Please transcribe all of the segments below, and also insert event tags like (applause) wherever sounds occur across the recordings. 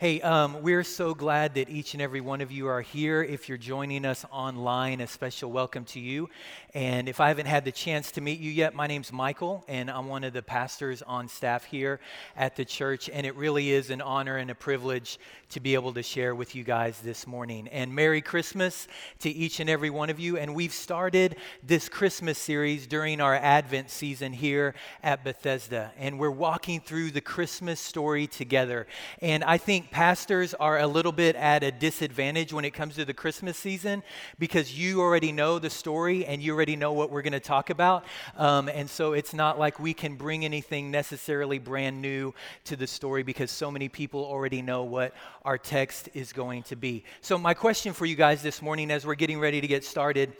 Hey, um, we're so glad that each and every one of you are here. If you're joining us online, a special welcome to you. And if I haven't had the chance to meet you yet, my name's Michael, and I'm one of the pastors on staff here at the church. And it really is an honor and a privilege to be able to share with you guys this morning. And Merry Christmas to each and every one of you. And we've started this Christmas series during our Advent season here at Bethesda. And we're walking through the Christmas story together. And I think pastors are a little bit at a disadvantage when it comes to the Christmas season because you already know the story and you already know what we're going to talk about. Um, and so it's not like we can bring anything necessarily brand new to the story because so many people already know what our text is going to be. So, my question for you guys this morning as we're getting ready to get started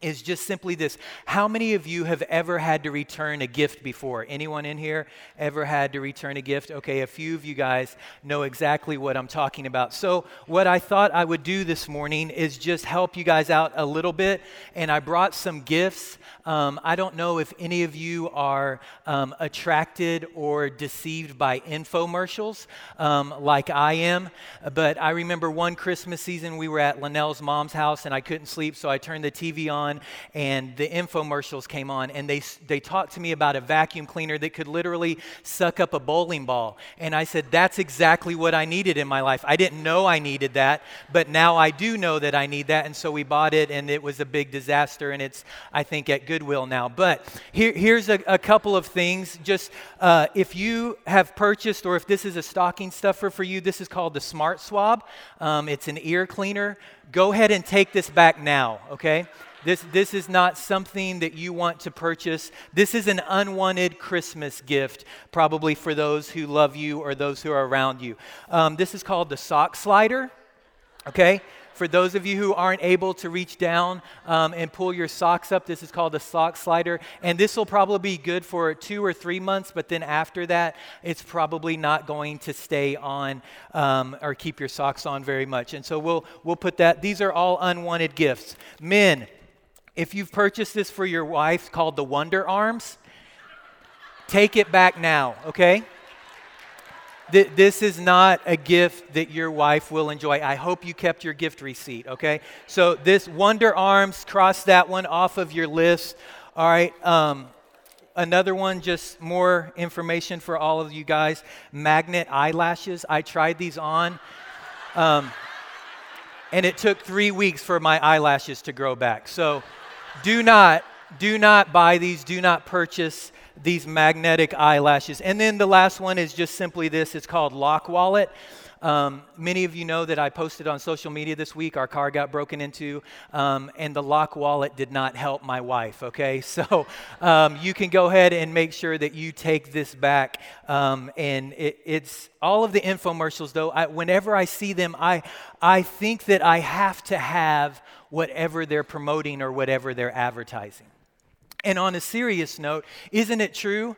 is just simply this. How many of you have ever had to return a gift before? Anyone in here ever had to return a gift? Okay a few of you guys know exactly what i'm talking about. So what i thought i would do this morning is just help you guys out a little bit and i brought some gifts. Um, i don't know if any of you are um, attracted or deceived by infomercials um, like i am but i remember one christmas season we were at linnell's mom's house and i couldn't sleep so i turned the tv on on and the infomercials came on and they, they talked to me about a vacuum cleaner that could literally suck up a bowling ball. And I said, that's exactly what I needed in my life. I didn't know I needed that, but now I do know that I need that. And so we bought it and it was a big disaster and it's, I think, at Goodwill now. But here, here's a, a couple of things. Just uh, if you have purchased or if this is a stocking stuffer for you, this is called the Smart Swab. Um, it's an ear cleaner. Go ahead and take this back now, okay? This, this is not something that you want to purchase. This is an unwanted Christmas gift, probably for those who love you or those who are around you. Um, this is called the sock slider, okay? For those of you who aren't able to reach down um, and pull your socks up, this is called a sock slider. And this will probably be good for two or three months, but then after that, it's probably not going to stay on um, or keep your socks on very much. And so we'll, we'll put that. These are all unwanted gifts. Men, if you've purchased this for your wife called the Wonder Arms, take it back now, okay? Th- this is not a gift that your wife will enjoy. I hope you kept your gift receipt, okay? So, this Wonder Arms, cross that one off of your list. All right. Um, another one, just more information for all of you guys magnet eyelashes. I tried these on. Um, and it took three weeks for my eyelashes to grow back. So, do not, do not buy these, do not purchase these magnetic eyelashes. And then the last one is just simply this it's called Lock Wallet. Um, many of you know that I posted on social media this week. Our car got broken into, um, and the lock wallet did not help my wife. Okay, (laughs) so um, you can go ahead and make sure that you take this back. Um, and it, it's all of the infomercials, though. I, whenever I see them, I I think that I have to have whatever they're promoting or whatever they're advertising. And on a serious note, isn't it true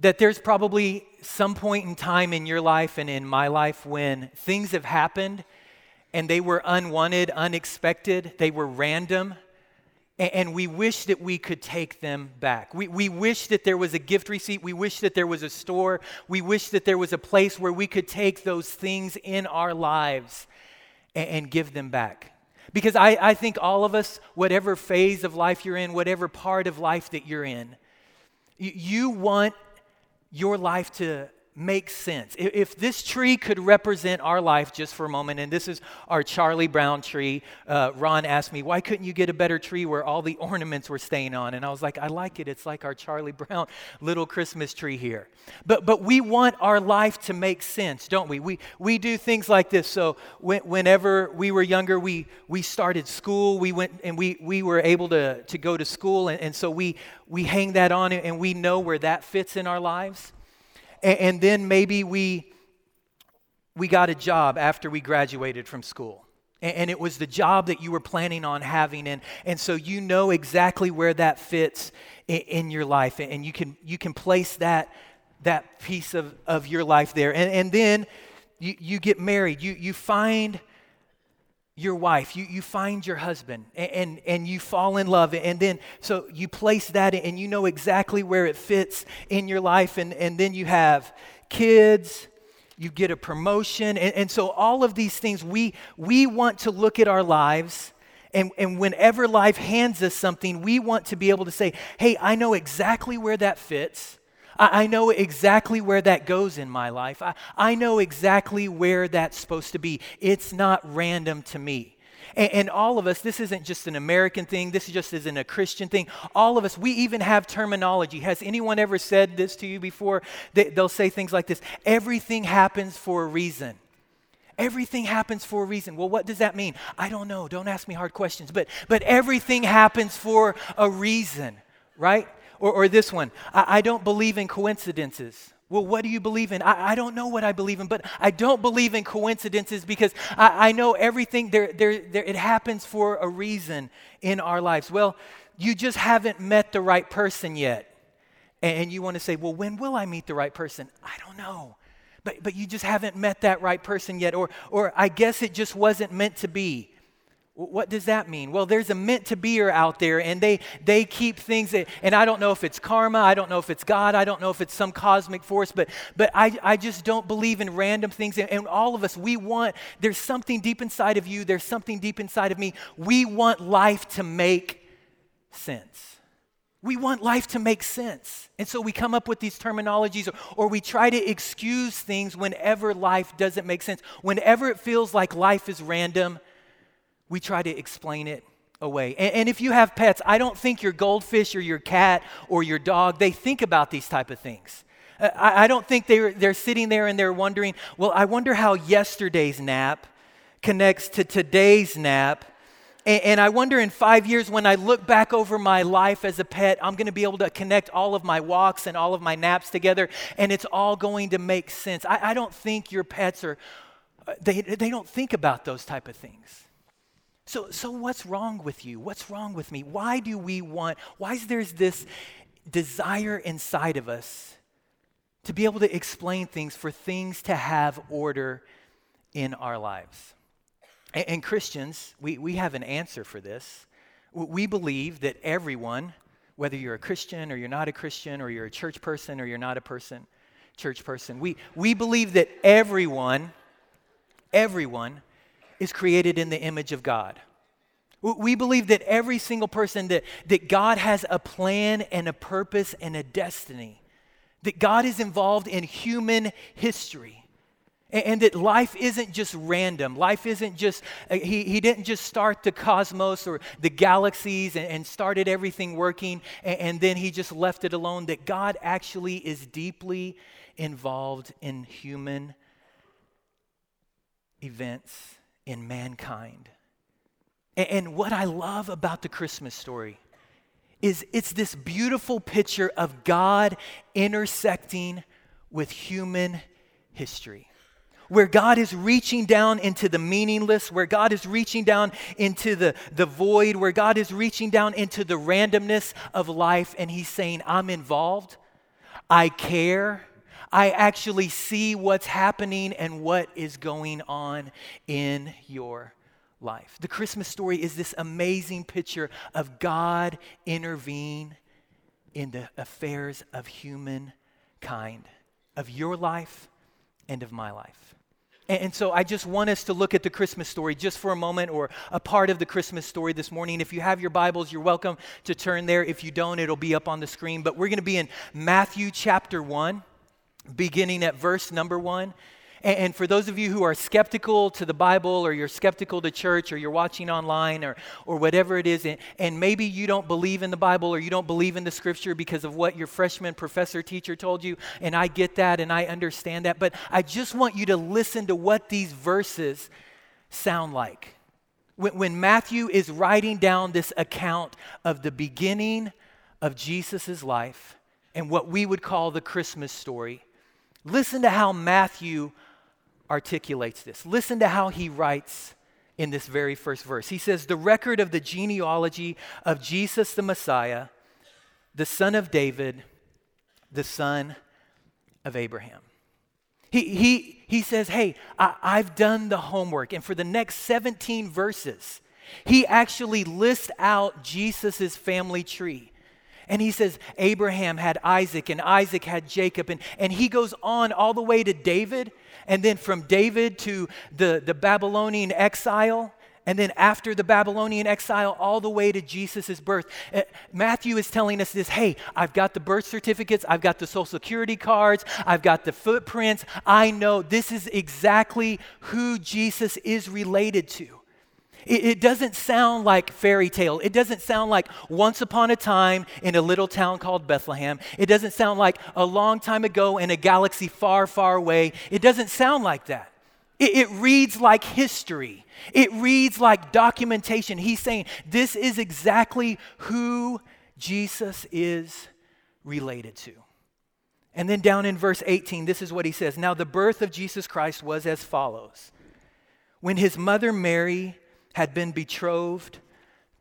that there's probably some point in time in your life and in my life when things have happened and they were unwanted, unexpected, they were random, and we wish that we could take them back. We, we wish that there was a gift receipt. We wish that there was a store. We wish that there was a place where we could take those things in our lives and, and give them back. Because I, I think all of us, whatever phase of life you're in, whatever part of life that you're in, you, you want your life to makes sense. If this tree could represent our life just for a moment, and this is our Charlie Brown tree, uh, Ron asked me, why couldn't you get a better tree where all the ornaments were staying on? And I was like, I like it. It's like our Charlie Brown (laughs) little Christmas tree here. But, but we want our life to make sense, don't we? We, we do things like this. So when, whenever we were younger, we, we started school, we went and we, we were able to, to go to school. And, and so we, we hang that on and we know where that fits in our lives and, and then maybe we we got a job after we graduated from school. And, it was the job that you were planning on having and, and so you know exactly where that fits in, in, your life and you can you can place that that piece of, of your life there. And, and then you, you get married. You, you find your wife, you, you find your husband, and, and, and, you fall in love. And then, so you place that and you know exactly where it fits in your life. And, and then you have kids, you get a promotion. And, and so, all of these things, we, we want to look at our lives. And, and whenever life hands us something, we want to be able to say, hey, I know exactly where that fits. I, I know exactly where that goes in my life. I, I know exactly where that's supposed to be. It's not random to me. And, and, all of us, this isn't just an American thing, this just isn't a Christian thing. All of us, we even have terminology. Has anyone ever said this to you before? They, they'll say things like this everything happens for a reason. Everything happens for a reason. Well, what does that mean? I don't know. Don't ask me hard questions. But, but everything happens for a reason, right? Or, or this one I, I don't believe in coincidences. Well, what do you believe in? I, I, don't know what I believe in, but I don't believe in coincidences because I, I know everything, there, there, there, it happens for a reason in our lives. Well, you just haven't met the right person yet. And you want to say, well, when will I meet the right person? I don't know. But, but you just haven't met that right person yet. Or, or I guess it just wasn't meant to be. What does that mean? Well, there's a meant to beer out there, and they, they keep things, that, and I don't know if it's karma, I don't know if it's God, I don't know if it's some cosmic force, but, but I, I just don't believe in random things. And, and all of us, we want, there's something deep inside of you, there's something deep inside of me. We want life to make sense. We want life to make sense. And so we come up with these terminologies or, or, we try to excuse things whenever life doesn't make sense. Whenever it feels like life is random, we try to explain it away. And, and, if you have pets, I don't think your goldfish or your cat or your dog, they think about these type of things. Uh, I, I don't think they're, they're sitting there and they're wondering, well, I wonder how yesterday's nap connects to today's nap. And, and I wonder in five years when I look back over my life as a pet, I'm going to be able to connect all of my walks and all of my naps together, and it's all going to make sense. I, I don't think your pets are, uh, they, they don't think about those type of things. So, so what's wrong with you? What's wrong with me? Why do we want, why is there this desire inside of us to be able to explain things, for things to have order in our lives? And, and Christians, we, we have an answer for this. We believe that everyone, whether you're a Christian or you're not a Christian, or you're a church person or you're not a person, church person, we, we believe that everyone, everyone is created in the image of God. We believe that every single person, that, that God has a plan and a purpose and a destiny, that God is involved in human history. And, and that life isn't just random. Life isn't just, uh, he, he didn't just start the cosmos or the galaxies and, and started everything working and, and then he just left it alone. That God actually is deeply involved in human events in mankind. And what I love about the Christmas story is it's this beautiful picture of God intersecting with human history. Where God is reaching down into the meaningless, where God is reaching down into the, the void, where God is reaching down into the randomness of life, and He's saying, I'm involved, I care, I actually see what's happening and what is going on in your life. The Christmas story is this amazing picture of God intervene in the affairs of humankind, of your life and of my life. And, so I just want us to look at the Christmas story just for a moment or a part of the Christmas story this morning. If you have your Bibles, you're welcome to turn there. If you don't, it'll be up on the screen. But we're going to be in Matthew chapter 1 beginning at verse number one. And for those of you who are skeptical to the Bible, or you're skeptical to church, or you're watching online, or, or whatever it is, and maybe you don't believe in the Bible or you don't believe in the scripture because of what your freshman professor teacher told you, and I get that and I understand that, but I just want you to listen to what these verses sound like. When, when Matthew is writing down this account of the beginning of Jesus' life and what we would call the Christmas story, Listen to how Matthew articulates this. Listen to how he writes in this very first verse. He says, The record of the genealogy of Jesus the Messiah, the son of David, the son of Abraham. He, he, he says, Hey, I, I've done the homework. And for the next 17 verses, he actually lists out Jesus' family tree. And he says, Abraham had Isaac, and Isaac had Jacob. And, and he goes on all the way to David, and then from David to the, the Babylonian exile. And then after the Babylonian exile, all the way to Jesus' birth. Uh, Matthew is telling us this hey, I've got the birth certificates, I've got the social security cards, I've got the footprints. I know this is exactly who Jesus is related to. It, it doesn't sound like fairy tale. It doesn't sound like once upon a time in a little town called Bethlehem. It doesn't sound like a long time ago in a galaxy far, far away. It doesn't sound like that. It, it reads like history. It reads like documentation. He's saying this is exactly who Jesus is related to. And then down in verse 18, this is what he says Now, the birth of Jesus Christ was as follows. When his mother Mary had been betrothed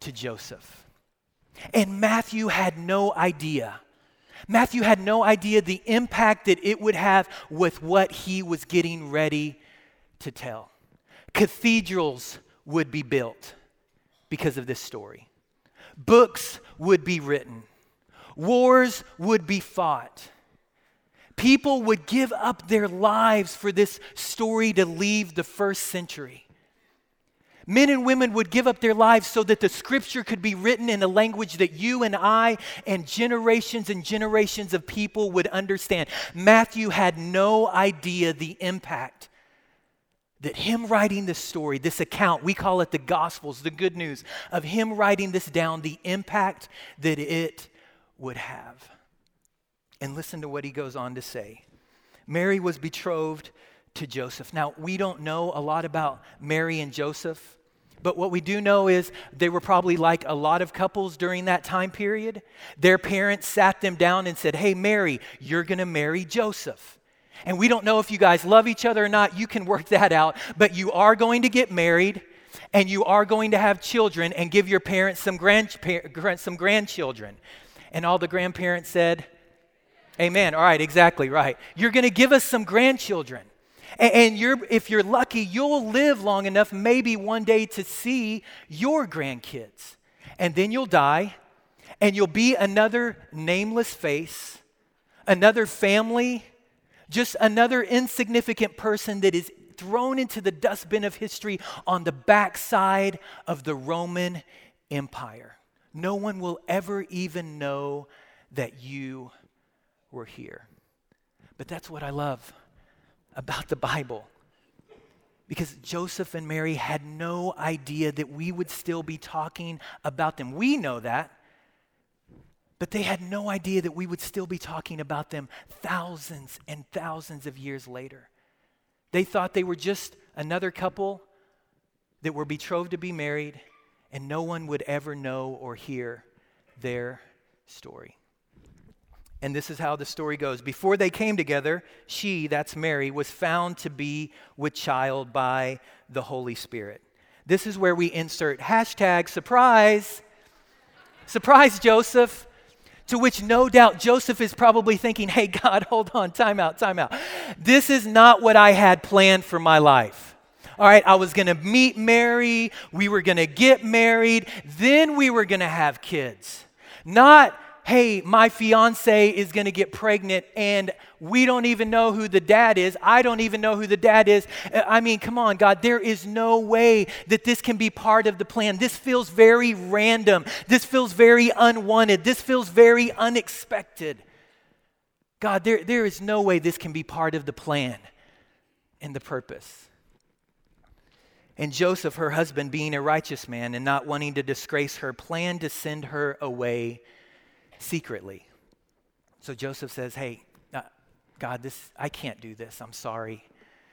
to Joseph. And Matthew had no idea. Matthew had no idea the impact that it would have with what he was getting ready to tell. Cathedrals would be built because of this story, books would be written, wars would be fought. People would give up their lives for this story to leave the first century. Men and women would give up their lives so that the scripture could be written in a language that you and I and generations and generations of people would understand. Matthew had no idea the impact that him writing this story, this account, we call it the Gospels, the good news, of him writing this down, the impact that it would have. And listen to what he goes on to say Mary was betrothed to Joseph. Now, we don't know a lot about Mary and Joseph. But what we do know is they were probably like a lot of couples during that time period. Their parents sat them down and said, Hey, Mary, you're going to marry Joseph. And we don't know if you guys love each other or not. You can work that out. But you are going to get married and you are going to have children and give your parents some, grandpa- some grandchildren. And all the grandparents said, Amen. All right, exactly right. You're going to give us some grandchildren. And you're, if you're lucky, you'll live long enough, maybe one day, to see your grandkids. And then you'll die, and you'll be another nameless face, another family, just another insignificant person that is thrown into the dustbin of history on the backside of the Roman Empire. No one will ever even know that you were here. But that's what I love about the Bible. Because Joseph and Mary had no idea that we would still be talking about them. We know that, but they had no idea that we would still be talking about them thousands and thousands of years later. They thought they were just another couple that were betrothed to be married, and no one would ever know or hear their story. And this is how the story goes. Before they came together, she, that's Mary, was found to be with child by the Holy Spirit. This is where we insert hashtag surprise. surprise, Joseph. To which no doubt Joseph is probably thinking, hey, God, (laughs) hold on, time out, time out. This is not what I had planned for my life. All right, I was gonna meet Mary, we were gonna get married, then we were gonna have kids. Not hey, my fiance is going to get pregnant and we don't even know who the dad is. I don't even know who the dad is. Uh, I mean, come on, God, there is no way that this can be part of the plan. This feels very random. This feels very unwanted. This feels very unexpected. God, there, there is no way this can be part of the plan and the purpose. And Joseph, her husband, being a righteous man and not wanting to disgrace her, planned to send her away secretly. So Joseph says, Hey, uh, God, this, I can't do this. I'm sorry.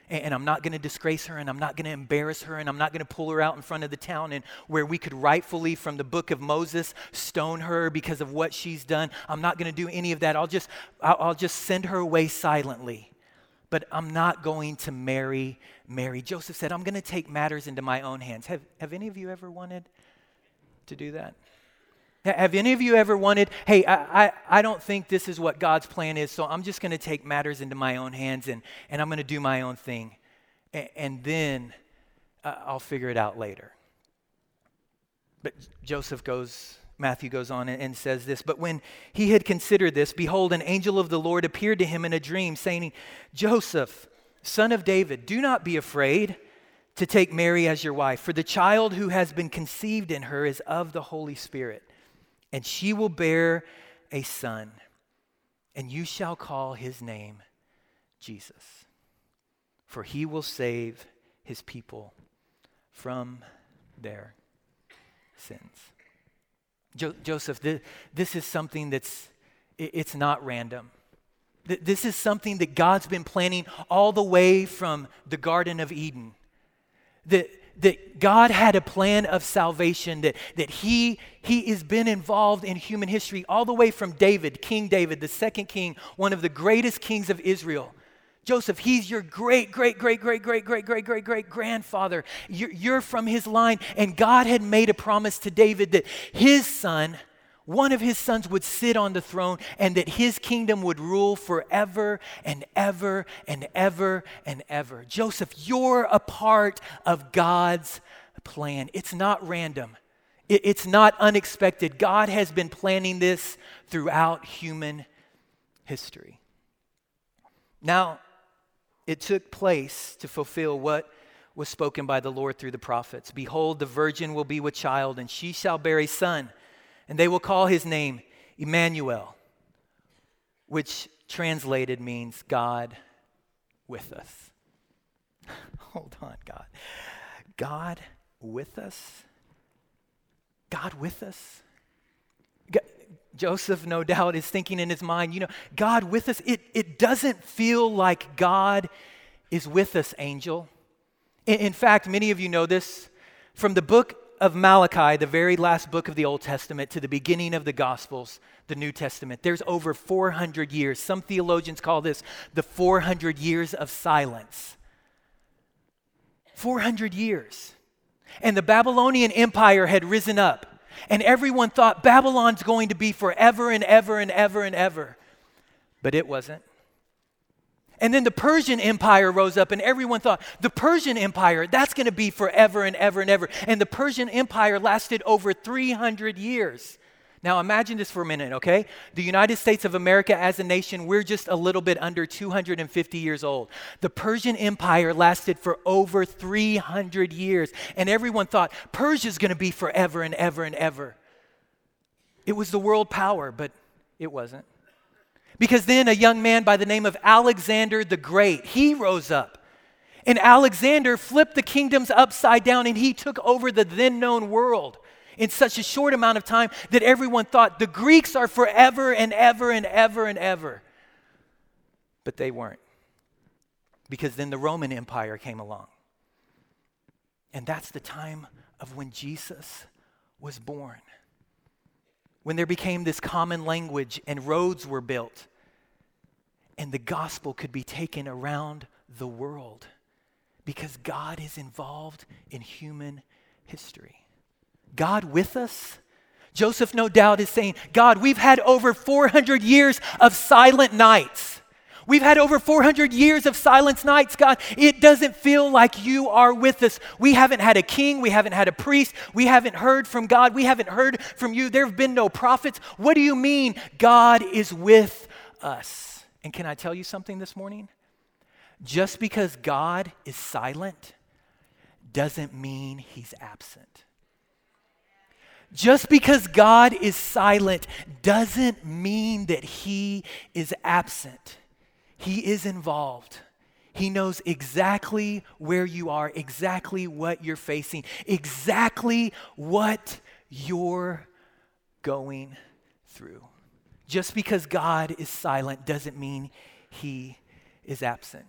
And, and I'm not going to disgrace her, and I'm not going to embarrass her, and I'm not going to pull her out in front of the town and where we could rightfully, from the book of Moses, stone her because of what she's done. I'm not going to do any of that. I'll just, I'll, I'll just send her away silently. But I'm not going to marry Mary. Joseph said, I'm going to take matters into my own hands. Have, have any of you ever wanted to do that? Have any of you ever wanted, hey, I, I, I, don't think this is what God's plan is, so I'm just going to take matters into my own hands and, and I'm going to do my own thing. And, and then uh, I'll figure it out later. But Joseph goes Matthew goes on and says this But when he had considered this, behold, an angel of the Lord appeared to him in a dream, saying, Joseph, son of David, do not be afraid to take Mary as your wife, for the child who has been conceived in her is of the Holy Spirit, and she will bear a son, and you shall call his name Jesus, for he will save his people from their sins. Jo- Joseph, th- this is something that's, it's not random. Th- this is something that God's been planning all the way from the Garden of Eden. That, that God had a plan of salvation, that, that he, he has been involved in human history all the way from David, King David, the second king, one of the greatest kings of Israel. Joseph, he's your great, great, great, great, great, great, great, great, great grandfather. You're, you're from his line. And God had made a promise to David that his son, one of his sons, would sit on the throne and that his kingdom would rule forever and ever and ever and ever. Joseph, you're a part of God's plan. It's not random, it's not unexpected. God has been planning this throughout human history. Now, it took place to fulfill what was spoken by the Lord through the prophets. Behold, the virgin will be with child, and she shall bear a son, and they will call his name Emmanuel, which translated means God with us. (laughs) Hold on, God. God with us? God with us? Joseph, no doubt, is thinking in his mind, you know, God with us, it, it doesn't feel like God is with us, angel. In, in fact, many of you know this from the book of Malachi, the very last book of the Old Testament, to the beginning of the Gospels, the New Testament. There's over 400 years. Some theologians call this the 400 years of silence. 400 years. And the Babylonian Empire had risen up. And everyone thought Babylon's going to be forever and ever and ever and ever. But it wasn't. And then the Persian Empire rose up, and everyone thought the Persian Empire, that's going to be forever and ever and ever. And the Persian Empire lasted over 300 years. Now imagine this for a minute, okay? The United States of America as a nation, we're just a little bit under 250 years old. The Persian Empire lasted for over 300 years, and everyone thought Persia's going to be forever and ever and ever. It was the world power, but it wasn't. Because then a young man by the name of Alexander the Great, he rose up. And Alexander flipped the kingdoms upside down and he took over the then known world in such a short amount of time that everyone thought the Greeks are forever and ever and ever and ever. But they weren't. Because then the Roman Empire came along. And that's the time of when Jesus was born. When there became this common language and roads were built, and the gospel could be taken around the world because God is involved in human history. God with us? Joseph, no doubt, is saying, God, we've had over 400 years of silent nights. We've had over 400 years of silence nights, God. It doesn't feel like you are with us. We haven't had a king. We haven't had a priest. We haven't heard from God. We haven't heard from you. There have been no prophets. What do you mean God is with us? And can I tell you something this morning? Just because God is silent doesn't mean he's absent. Just because God is silent doesn't mean that He is absent. He is involved. He knows exactly where you are, exactly what you're facing, exactly what you're going through. Just because God is silent doesn't mean He is absent.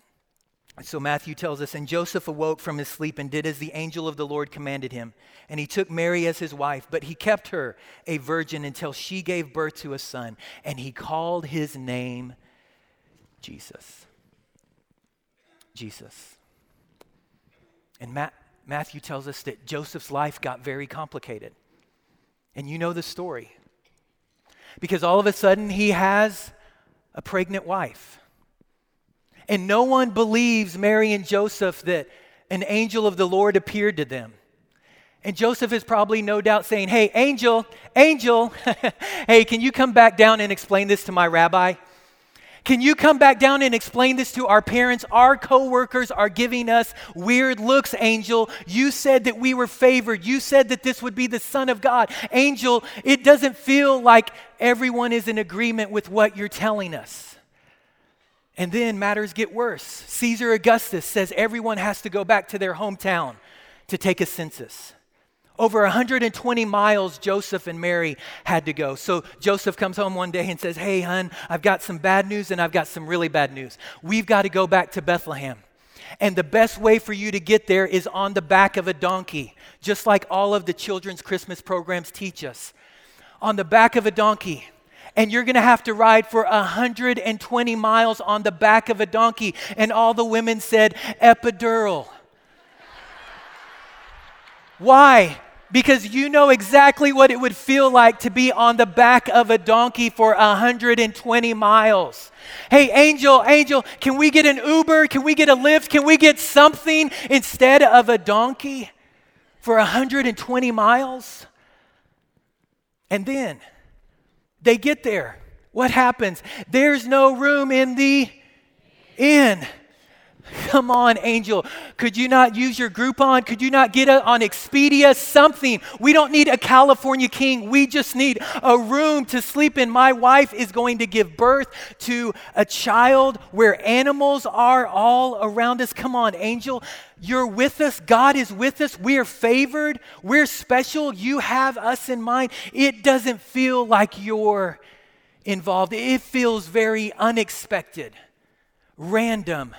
So Matthew tells us, and Joseph awoke from his sleep and did as the angel of the Lord commanded him. And he took Mary as his wife, but he kept her a virgin until she gave birth to a son, and he called his name Jesus. Jesus. And Matt, Matthew tells us that Joseph's life got very complicated. And you know the story. Because all of a sudden he has a pregnant wife. And no one believes Mary and Joseph that an angel of the Lord appeared to them. And Joseph is probably no doubt saying, Hey, angel, angel, (laughs) hey, can you come back down and explain this to my rabbi? Can you come back down and explain this to our parents? Our coworkers are giving us weird looks, Angel. You said that we were favored. You said that this would be the Son of God. Angel, it doesn't feel like everyone is in agreement with what you're telling us. And then matters get worse. Caesar Augustus says everyone has to go back to their hometown to take a census. Over 120 miles Joseph and Mary had to go. So Joseph comes home one day and says, Hey, hun, I've got some bad news and I've got some really bad news. We've got to go back to Bethlehem. And the best way for you to get there is on the back of a donkey, just like all of the children's Christmas programs teach us. On the back of a donkey. And you're going to have to ride for 120 miles on the back of a donkey. And all the women said, epidural. (laughs) Why? Because you know exactly what it would feel like to be on the back of a donkey for 120 miles. Hey, Angel, Angel, can we get an Uber? Can we get a Lyft? Can we get something instead of a donkey for 120 miles? And then they get there. What happens? There's no room in the inn. Come on, angel. Could you not use your Groupon? Could you not get it on Expedia? Something. We don't need a California king. We just need a room to sleep in. My wife is going to give birth to a child where animals are all around us. Come on, angel. You're with us. God is with us. We're favored. We're special. You have us in mind. It doesn't feel like you're involved, it feels very unexpected, random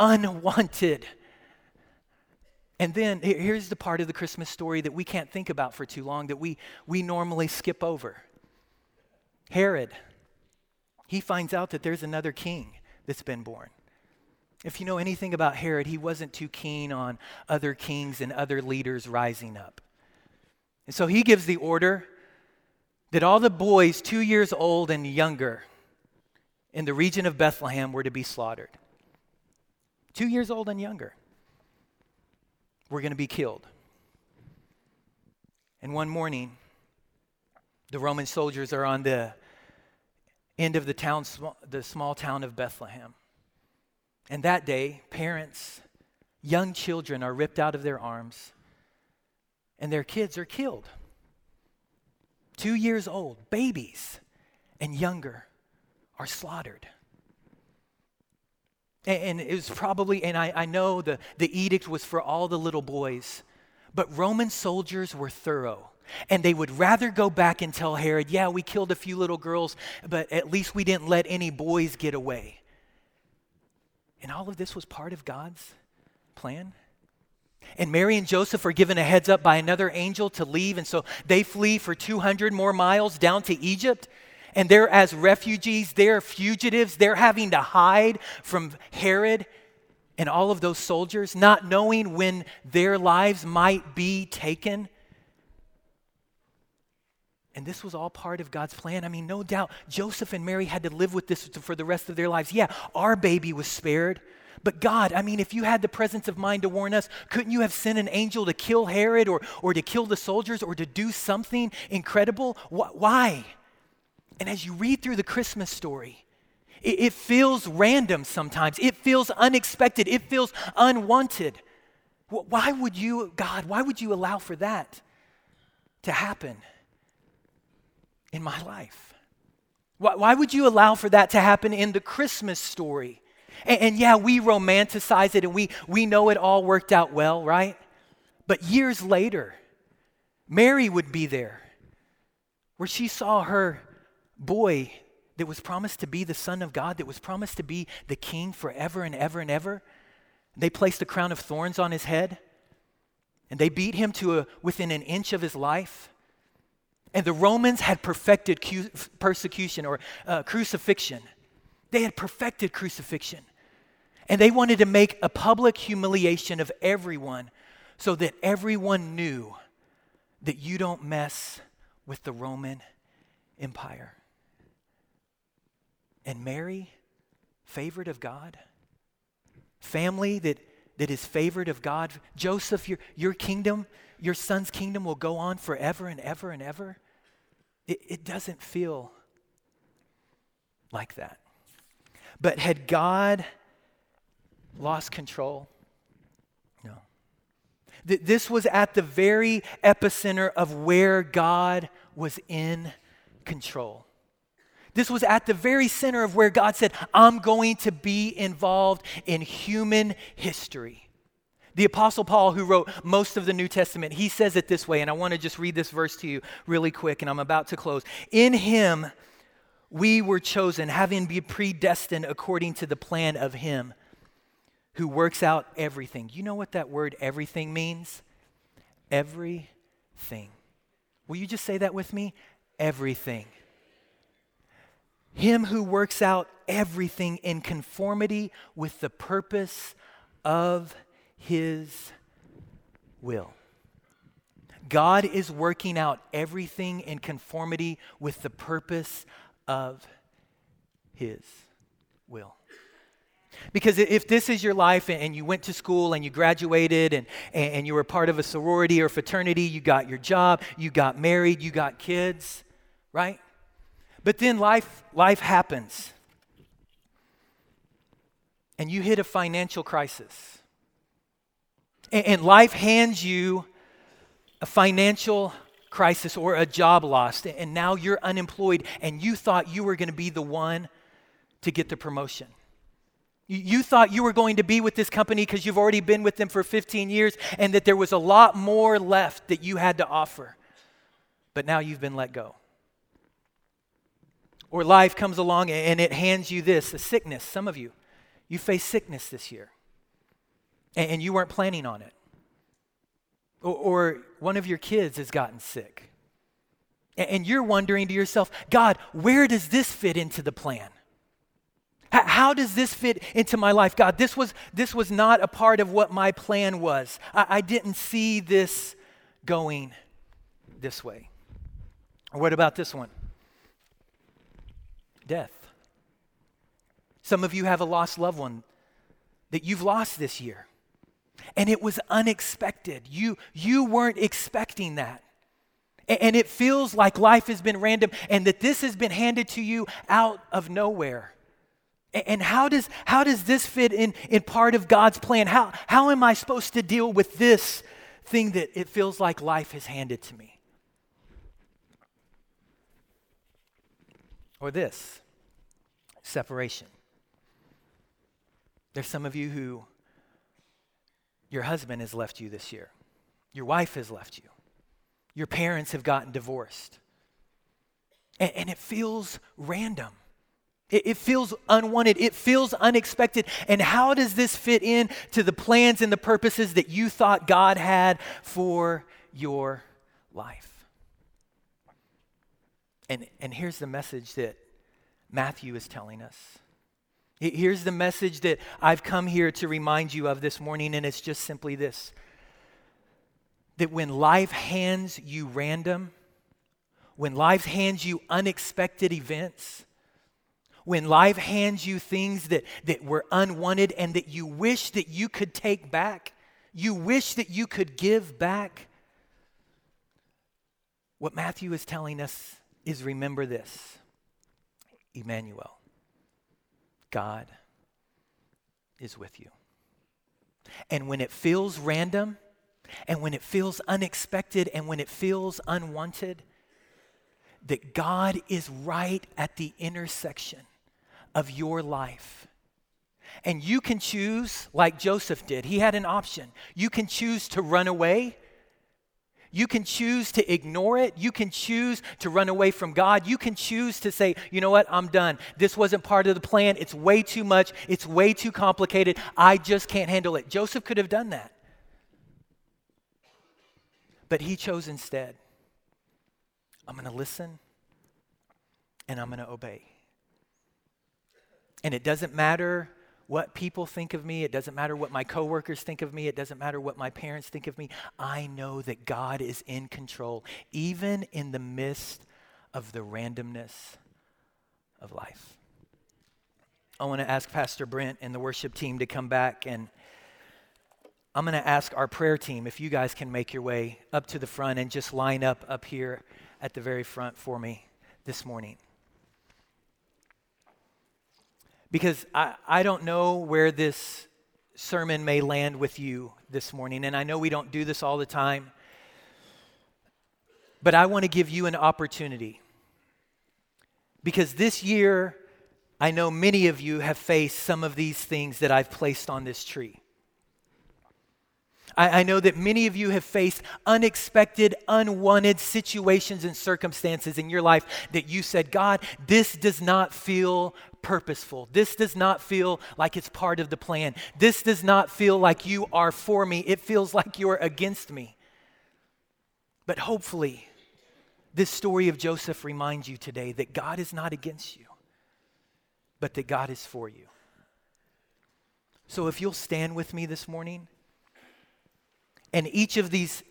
unwanted. And then here's the part of the Christmas story that we can't think about for too long that we, we normally skip over. Herod, he finds out that there's another king that's been born. If you know anything about Herod, he wasn't too keen on other kings and other leaders rising up. And so he gives the order that all the boys two years old and younger in the region of Bethlehem were to be slaughtered two years old and younger, were going to be killed. And one morning, the Roman soldiers are on the end of the town, the small town of Bethlehem. And that day, parents, young children are ripped out of their arms, and their kids are killed. Two years old, babies and younger are slaughtered. And it was probably, and I, I know the, the edict was for all the little boys, but Roman soldiers were thorough. And they would rather go back and tell Herod, yeah, we killed a few little girls, but at least we didn't let any boys get away. And all of this was part of God's plan. And Mary and Joseph are given a heads up by another angel to leave, and so they flee for 200 more miles down to Egypt. And they're as refugees, they're fugitives, they're having to hide from Herod and all of those soldiers, not knowing when their lives might be taken. And this was all part of God's plan. I mean, no doubt Joseph and Mary had to live with this for the rest of their lives. Yeah, our baby was spared. But God, I mean, if you had the presence of mind to warn us, couldn't you have sent an angel to kill Herod or, or to kill the soldiers or to do something incredible? Wh- why? And as you read through the Christmas story, it, it feels random sometimes. It feels unexpected. It feels unwanted. Why would you, God, why would you allow for that to happen in my life? Why, why would you allow for that to happen in the Christmas story? And, and, yeah, we romanticize it and we, we know it all worked out well, right? But years later, Mary would be there where she saw her boy that was promised to be the Son of God, that was promised to be the King forever and ever and ever. They placed a crown of thorns on his head, and they beat him to a, within an inch of his life. And the Romans had perfected cu- persecution or uh, crucifixion. They had perfected crucifixion. And they wanted to make a public humiliation of everyone so that everyone knew that you don't mess with the Roman Empire. And Mary, favored of God, family that, that is favored of God? Joseph, your, your kingdom, your son's kingdom will go on forever and ever and ever? It, it doesn't feel like that. But had God lost control? No. Th- this was at the very epicenter of where God was in control. This was at the very center of where God said, I'm going to be involved in human history. The Apostle Paul, who wrote most of the New Testament, he says it this way, and I want to just read this verse to you really quick, and I'm about to close. In him we were chosen, having been predestined according to the plan of him who works out everything. You know what that word everything means? Everything. Will you just say that with me? Everything. Him who works out everything in conformity with the purpose of his will. God is working out everything in conformity with the purpose of his will. Because if this is your life and you went to school and you graduated and, and you were part of a sorority or fraternity, you got your job, you got married, you got kids, right? But then life, life happens. And you hit a financial crisis. And, and life hands you a financial crisis or a job loss. And now you're unemployed and you thought you were going to be the one to get the promotion. You thought you were going to be with this company because you've already been with them for 15 years and that there was a lot more left that you had to offer. But now you've been let go. Or life comes along and it hands you this a sickness. Some of you, you face sickness this year and you weren't planning on it. Or, one of your kids has gotten sick. And you're wondering to yourself, God, where does this fit into the plan? How does this fit into my life? God, this was, this was not a part of what my plan was. I, I didn't see this going this way. Or what about this one? Death. Some of you have a lost loved one that you've lost this year. And it was unexpected. You, you weren't expecting that. And, it feels like life has been random and that this has been handed to you out of nowhere. And, and how does, how does this fit in, in part of God's plan? How, how am I supposed to deal with this thing that it feels like life has handed to me? Or this separation. There's some of you who your husband has left you this year, your wife has left you, your parents have gotten divorced. And, and it feels random. It, it feels unwanted. It feels unexpected. And how does this fit in to the plans and the purposes that you thought God had for your life? And, and here's the message that Matthew is telling us. Here's the message that I've come here to remind you of this morning, and it's just simply this that when life hands you random, when life hands you unexpected events, when life hands you things that, that were unwanted and that you wish that you could take back, you wish that you could give back, what Matthew is telling us is remember this Emmanuel, God is with you. And when it feels random, and when it feels unexpected, and when it feels unwanted, that God is right at the intersection of your life. And you can choose, like Joseph did, he had an option. You can choose to run away you can choose to ignore it. You can choose to run away from God. You can choose to say, you know what, I'm done. This wasn't part of the plan. It's way too much. It's way too complicated. I just can't handle it. Joseph could have done that. But he chose instead I'm going to listen and I'm going to obey. And it doesn't matter what people think of me. It doesn't matter what my coworkers think of me. It doesn't matter what my parents think of me. I know that God is in control, even in the midst of the randomness of life. I want to ask Pastor Brent and the worship team to come back and I'm going to ask our prayer team if you guys can make your way up to the front and just line up up here at the very front for me this morning. Because I, I don't know where this sermon may land with you this morning, and I know we don't do this all the time, but I want to give you an opportunity. Because this year, I know many of you have faced some of these things that I've placed on this tree. I, I, know that many of you have faced unexpected, unwanted situations and circumstances in your life that you said, God, this does not feel purposeful. This does not feel like it's part of the plan. This does not feel like you are for me. It feels like you are against me. But hopefully, this story of Joseph reminds you today that God is not against you, but that God is for you. So if you'll stand with me this morning, and each of these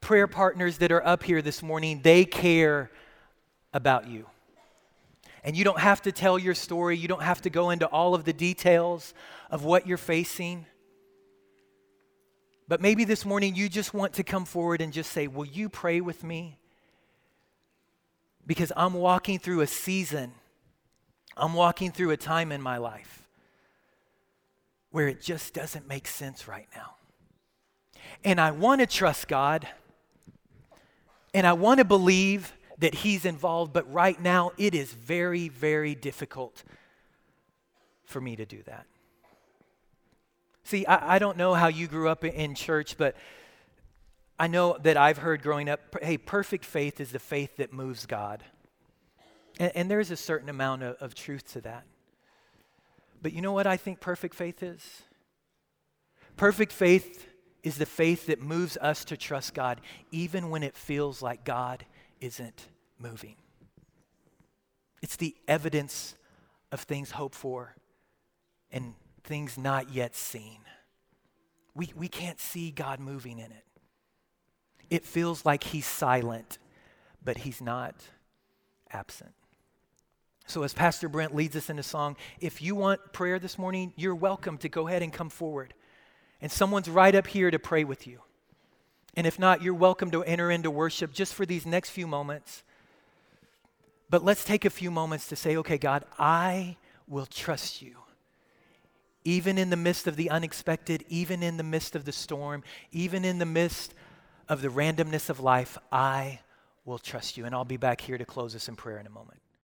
prayer partners that are up here this morning, they care about you. And you don't have to tell your story, you don't have to go into all of the details of what you're facing. But maybe this morning you just want to come forward and just say, Will you pray with me? Because I'm walking through a season, I'm walking through a time in my life where it just doesn't make sense right now. And I want to trust God. And I want to believe that He's involved, but right now it is very, very difficult for me to do that. See, I, I don't know how you grew up in church, but I know that I've heard growing up hey, perfect faith is the faith that moves God. And, and there's a certain amount of, of truth to that. But you know what I think perfect faith is? Perfect faith is the faith that moves us to trust God even when it feels like God isn't moving. It's the evidence of things hoped for and things not yet seen. We, we can't see God moving in it. It feels like He's silent, but He's not absent. So, as Pastor Brent leads us in a song, if you want prayer this morning, you're welcome to go ahead and come forward. And someone's right up here to pray with you. And if not, you're welcome to enter into worship just for these next few moments. But let's take a few moments to say, okay, God, I will trust you. Even in the midst of the unexpected, even in the midst of the storm, even in the midst of the randomness of life, I will trust you. And I'll be back here to close us in prayer in a moment.